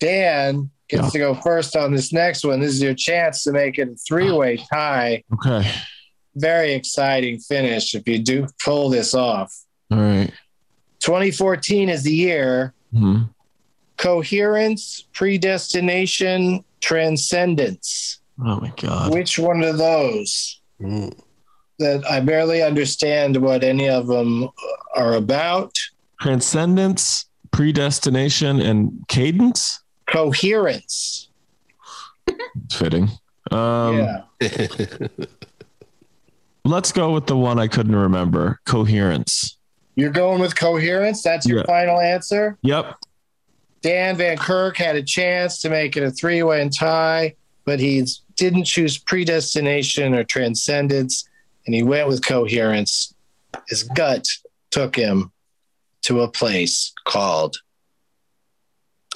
Dan gets Yeah. to go first on this next one. This is your chance to make it a three-way tie. Okay. Very exciting finish if you do pull this off. All right. 2014 is the year. Hmm. Coherence, predestination, transcendence. Oh my God. Which one of those Mm. that I barely understand what any of them are about? Transcendence, predestination, and cadence. Coherence. It's fitting. Um, yeah. Let's go with the one I couldn't remember. Coherence. You're going with coherence. That's your Yeah. final answer. Yep. Dan Van Kirk had a chance to make it a three way tie, but he didn't choose predestination or transcendence, and he went with coherence. His gut took him to a place called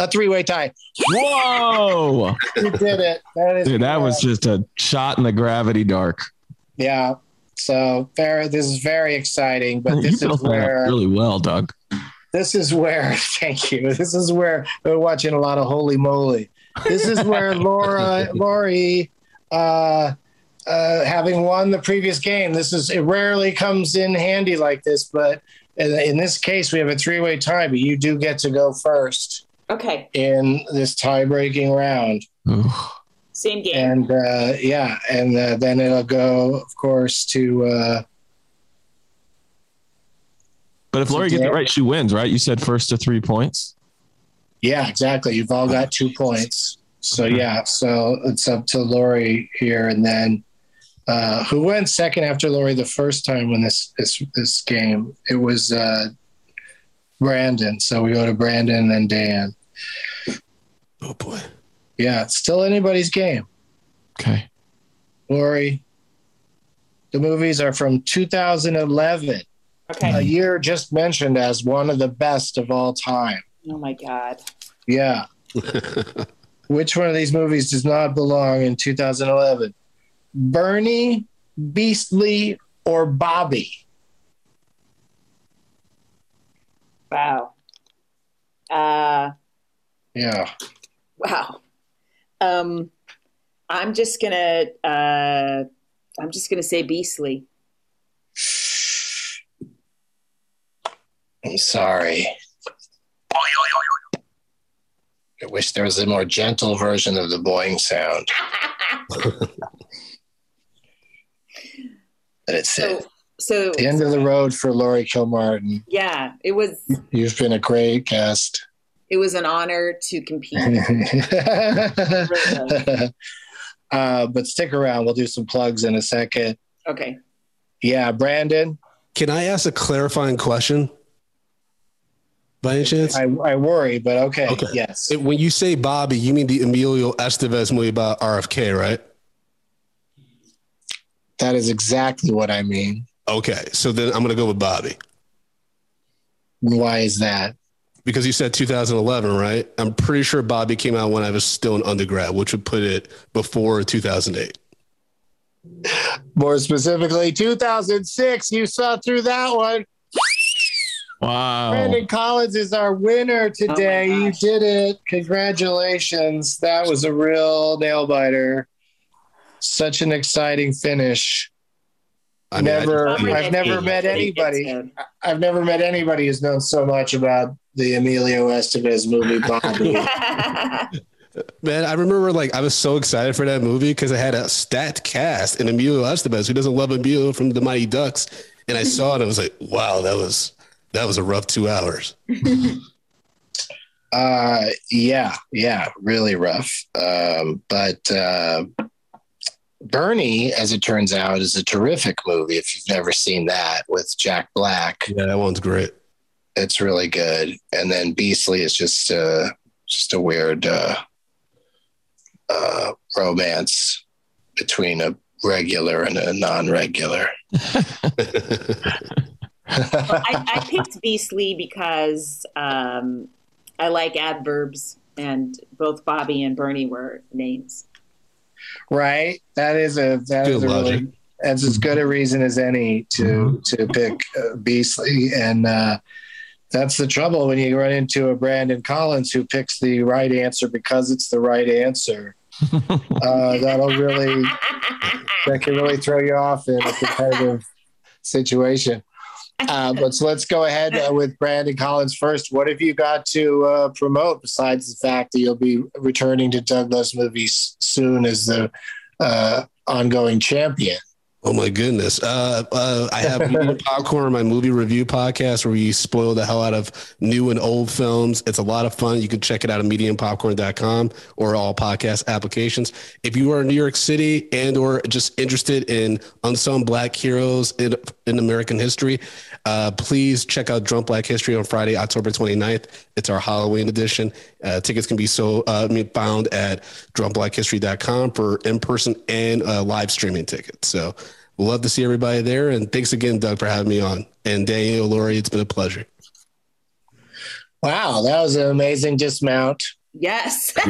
a three way tie. Whoa. You did it. That is Dude, that was just a shot in the gravity dark. yeah. So very, this is very exciting, but you this built is that where really well, Doug. this is where thank you this is where we're watching a lot of holy moly this is where laura lori uh uh, having won the previous game. This is it rarely comes in handy like this, but in, in this case, we have a three way tie. But you do get to go first Okay. in this tie breaking round. Same game. And uh, yeah, and uh, then it'll go, of course, to uh, But if Lori gets it right, she wins, right? You said first to three points. yeah, exactly. You've all got two points. So yeah, so it's up to Lori here, and then uh, who went second after Lori the first time when this this this game? It was uh, Brandon. So we go to Brandon and then Dan. Oh boy. Yeah, it's still anybody's game. Okay. Lori, the movies are from 2011, okay. a year just mentioned as one of the best of all time. oh my God. Yeah. Which one of these movies does not belong in 2011? Bernie, Beastly, or Bobby? Wow. Uh, Yeah. wow. Um, I'm just gonna. Uh, I'm just gonna say Beastly. I'm sorry. I wish there was a more gentle version of the boing sound. but it's So, it. so The end of the road for Lori Kilmartin. yeah, it was. You've been a great guest. It was an honor to compete. uh, but stick around. We'll do some plugs in a second. Okay. Yeah, Brandon. Can I ask a clarifying question? By any chance? I, I worry, but okay. Okay. Yes. It- when you say Bobby, you mean the Emilio Estevez movie about RFK, right? That is exactly what I mean. Okay, so then I'm going to go with Bobby Why is that? Because you said 2011, right? I'm pretty sure Bobby came out when I was still an undergrad, which would put it before 2008. More specifically, 2006. You saw through that one. Wow. Brandon Collins is our winner today. Oh you did it. Congratulations. That was a real nail biter. Such an exciting finish. I mean, I- never, Bummer I've never met that he gets anybody. I've never met anybody who's known so much about the Emilio Estevez movie, Bobby. Man, I remember like I was so excited for that movie because I had a stat cast and Emilio Estevez, who doesn't love Emilio from the Mighty Ducks, and I saw it. and I was like, wow, that was that was a rough two hours. Uh, yeah, yeah, really rough. Um, but uh, Bernie, as it turns out, is a terrific movie. If you've never seen that with Jack Black, Yeah, that one's great. It's really good. And then Beastly is just uh, just a weird uh, uh, romance between a regular and a non-regular. I, I picked Beastly because um, I like adverbs, and both Bobby and Bernie were names. right? That is a that Good is a logic. really that's as good a reason as any to to pick uh, Beastly, and uh, that's the trouble when you run into a Brandon Collins who picks the right answer because it's the right answer. uh, that'll really that can really throw you off in a competitive situation. Uh, but so let's go ahead uh, with Brandon Collins first. What have you got to uh, promote besides the fact that you'll be returning to Doug Loves Movies soon as the uh, ongoing champion? Oh my goodness. Uh, uh, I have Medium Popcorn, my movie review podcast where we spoil the hell out of new and old films. It's a lot of fun. You can check it out at mediumpopcorn.com or all podcast applications. If you are in New York City and or just interested in unsung black heroes in, in American history, uh, please check out Drunk Black History on Friday, October 29th. It's our Halloween edition. Uh, tickets can be so uh, found at drunkblackhistory.com for in-person and uh, live streaming tickets. So love to see everybody there. And thanks again, Doug, for having me on. And Daniel, Lori, it's been a pleasure. Wow, that was an amazing dismount. Yes.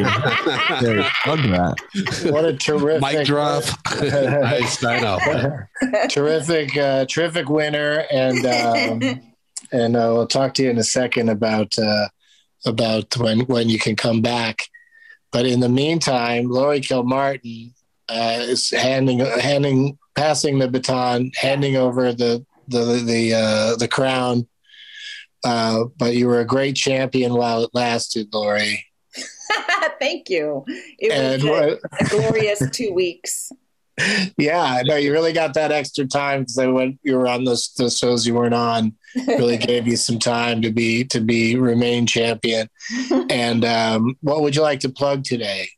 There, hug that. What a terrific Mic drop. nice. I know. terrific, uh, terrific winner, and um, and uh, we'll talk to you in a second about uh, about when when you can come back. But in the meantime, Lori Kilmartin, uh, is handing handing passing the baton, handing over the the the uh, the crown. Uh, but you were a great champion while it lasted, Lori. Thank you. It And was a, a glorious two weeks. Yeah, no, you really got that extra time because I went. You were on those those shows you weren't on. Really gave you some time to be to be remain champion. And um, what would you like to plug today?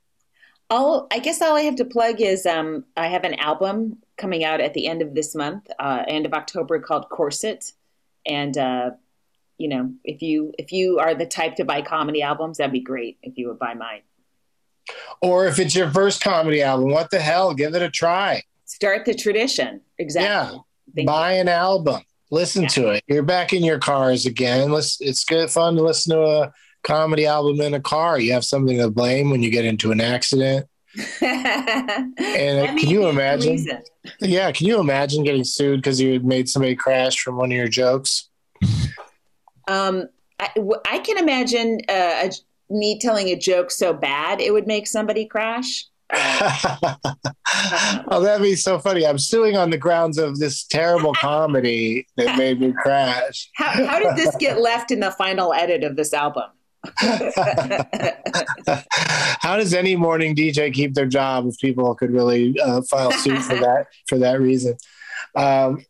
All I guess all I have to plug is um, I have an album coming out at the end of this month, uh, end of October, called Corset. And uh, you know, if you if you are the type to buy comedy albums, that'd be great if you would buy mine. Or if it's your first comedy album, what the hell? Give it a try. Start the tradition. Exactly. Yeah, buy an album, listen to it. You're back in your cars again. Let's, it's good fun to listen to a comedy album in a car. You have something to blame when you get into an accident. And uh, can you imagine? Yeah, can you imagine getting sued because you had made somebody crash from one of your jokes? Um, I, I can imagine uh, a, me telling a joke so bad it would make somebody crash. Oh, that'd be so funny. I'm suing on the grounds of this terrible comedy that made me crash. How, how did this get left in the final edit of this album? How does any morning DJ keep their job if people could really uh, file suit for that for that reason? Um,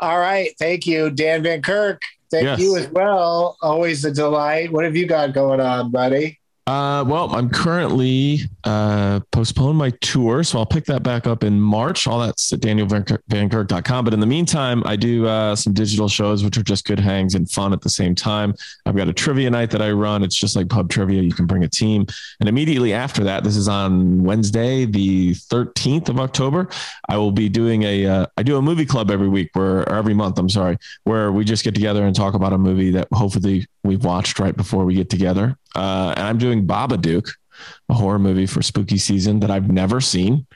all right, thank you, Dan Van Kirk. Thank Yes. you as well. Always a delight. What have you got going on, buddy? Uh, well, I'm currently uh, postponed my tour, so I'll pick that back up in March. All that's at danielvankirk.com. But in the meantime, I do uh, some digital shows, which are just good hangs and fun at the same time. I've got a trivia night that I run. It's just like pub trivia. You can bring a team. And immediately after that, this is on Wednesday, the 13th of October. I will be doing a. Uh, I do a movie club every week, where or every month. I'm sorry, where we just get together and talk about a movie that hopefully we've watched right before we get together. Uh, and I'm doing Babadook, a horror movie for spooky season that I've never seen.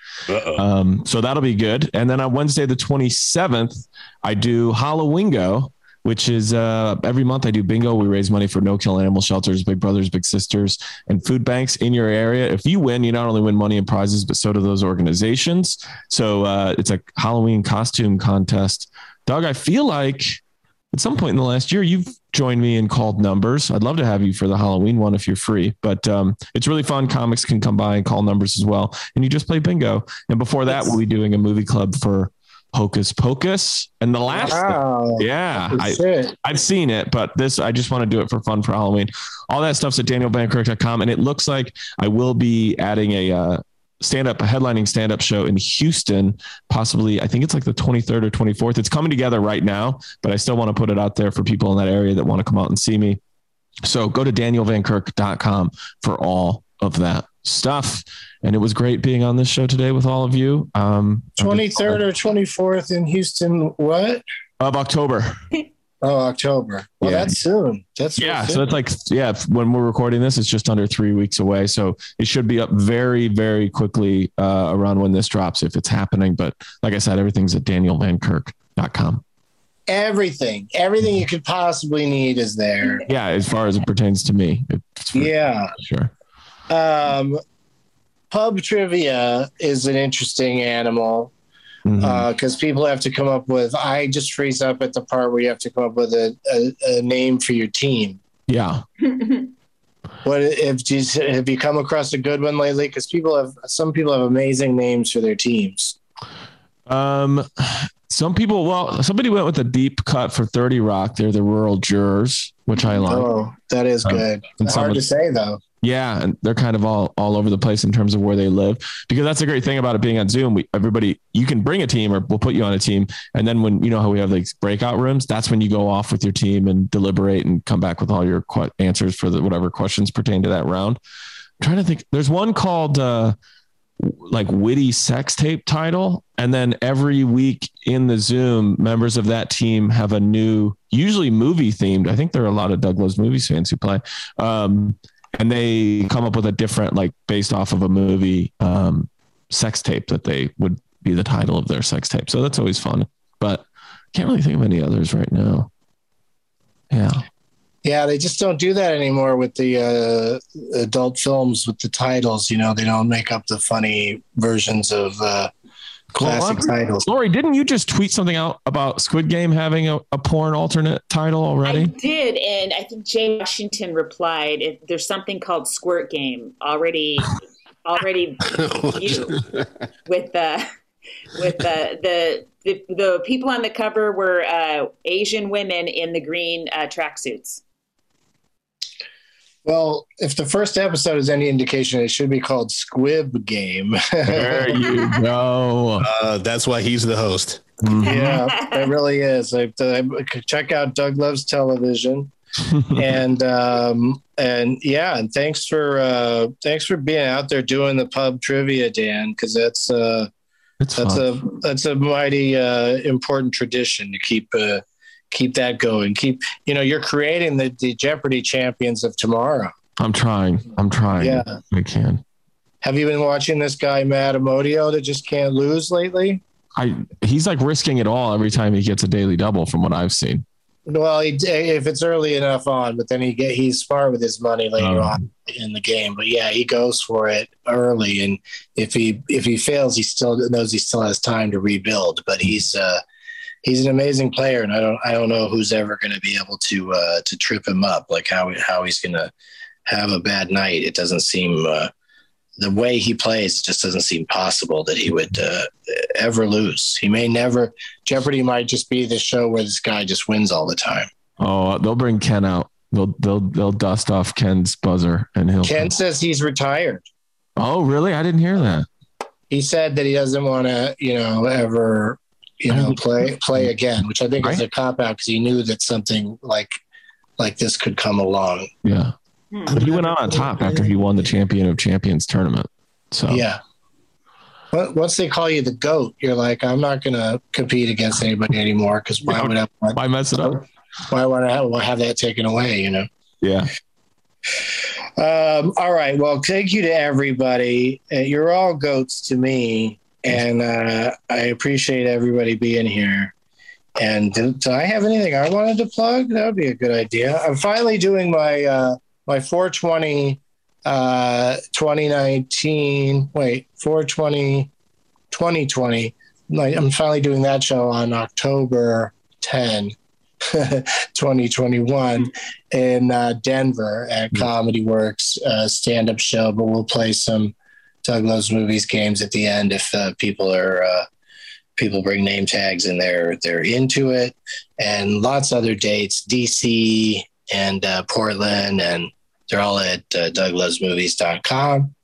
Um, so that'll be good. And then on Wednesday, the 27th, I do Hallowingo, which is uh, every month I do bingo. We raise money for no kill animal shelters, big brothers, big sisters, and food banks in your area. If you win, you not only win money and prizes, but so do those organizations. So uh, it's a Halloween costume contest. Doug, I feel like at some point in the last year, you've joined me and called numbers. I'd love to have you for the Halloween one if you're free, but um, it's really fun. Comics can come by and call numbers as well. And you just play bingo. And before that, we'll be doing a movie club for Hocus Pocus. And the last, Wow. yeah, I, I've seen it, but this, I just want to do it for fun for Halloween. All that stuff's at danielvankirk.com. And it looks like I will be adding a, uh, stand up, a headlining stand up show in Houston, possibly, I think it's like the 23rd or 24th. It's coming together right now, but I still want to put it out there for people in that area that want to come out and see me. So go to danielvankirk.com for all of that stuff. And it was great being on this show today with all of you. Um, 23rd or 24th in Houston, what? of October. Oh, October. Well, Yeah. that's soon. That's Yeah, real so it's like yeah, when we're recording this, it's just under three weeks away. So it should be up very, very quickly uh, around when this drops if it's happening. But like I said, everything's at danielvankirk.com. everything, everything you could possibly need is there. Yeah, as far as it pertains to me, it's for Yeah. sure. Um, pub trivia is an interesting animal Because people have to come up with. I just freeze up at the part where you have to come up with a, a, a name for your team. yeah, What if you have you come across a good one lately? Because people have some people have amazing names for their teams. Um, some people, well, somebody went with a deep cut for 30 Rock. They're the rural jurors, which I like. Oh, that is Um, good. and Hard someone- to say though. Yeah, and they're kind of all all over the place in terms of where they live. Because that's a great thing about it being on Zoom. We everybody you can bring a team or we'll put you on a team, and then when you know how we have like breakout rooms, that's when you go off with your team and deliberate and come back with all your qu- answers for the whatever questions pertain to that round. I'm trying to think. There's one called uh, like witty sex tape title, and then every week in the Zoom, members of that team have a new, usually movie themed. I think there are a lot of Doug Loves Movies fans who play. Um, and they come up with a different like based off of a movie um sex tape that they would be the title of their sex tape. So that's always fun. But can't really think of any others right now. Yeah. Yeah, they just don't do that anymore with the uh, adult films with the titles. You know, they don't make up the funny versions of uh, classic Well, titles. Lori, didn't you just tweet something out about Squid Game having a, a porn alternate title already? I did, and I think Jay Washington replied, if "There's something called Squirt Game already, already you with the with the the." The, the people on the cover were uh, Asian women in the green uh, tracksuits. Well, if the first episode is any indication, it should be called Squib Game. There you go. Uh, that's why he's the host. yeah, it really is. I, I, check out Doug Loves Television, and um, and yeah, and thanks for uh, thanks for being out there doing the pub trivia, Dan, because that's uh, It's that's fun. a that's a mighty uh, important tradition to keep uh, keep that going. Keep you know you're creating the, the Jeopardy champions of tomorrow. I'm trying. I'm trying. Yeah. I can. Have you been watching this guy Matt Amodio that just can't lose lately? I he's like risking it all every time he gets a daily double from what I've seen. Well, he, if it's early enough on, but then he get he's smart with his money later Um, on in the game. But yeah, he goes for it early, and if he if he fails, he still knows he still has time to rebuild. But he's uh, he's an amazing player, and I don't I don't know who's ever going to be able to uh, to trip him up, like how how he's going to have a bad night. It doesn't seem uh, the way he plays just doesn't seem possible that he would uh, ever lose. He may never. Jeopardy might just be the show where this guy just wins all the time. Oh, they'll bring Ken out. They'll they'll they'll dust off Ken's buzzer and he'll. Ken says he's retired. Oh, really? I didn't hear that. He said that he doesn't want to, you know, ever, you know, play play again, which I think is a cop out because he knew that something like like this could come along. Yeah. But he went out on top after he won the Champion of Champions tournament. So Yeah. But once they call you the goat, you're like, I'm not going to compete against anybody anymore because why would I? Why mess it up? Why would I have, have that taken away? You know. Yeah. Um, all right. Well, thank you to everybody. Uh, you're all goats to me, and uh, I appreciate everybody being here. And do, do I have anything I wanted to plug? That would be a good idea. I'm finally doing my uh, my 420 uh, 2019. Wait, 420 2020. My, I'm finally doing that show on October 10. 2021 in uh, Denver at Comedy Works uh, stand up show, but we'll play some Doug Loves Movies games at the end if uh, people are uh, people bring name tags and they're they're into it, and lots of other dates, DC and uh, Portland, and they're all at uh, DougLovesMovies.com.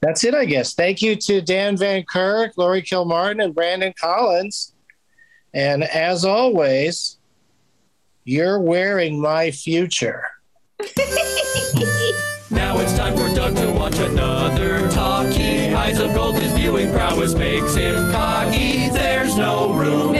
That's it, I guess. Thank you to Dan Van Kirk, Lori Kilmartin, and Brandon Collins. And as always, you're wearing my future. Now it's time for Doug to watch another talkie. Eyes of gold, his viewing prowess makes him cocky. There's no room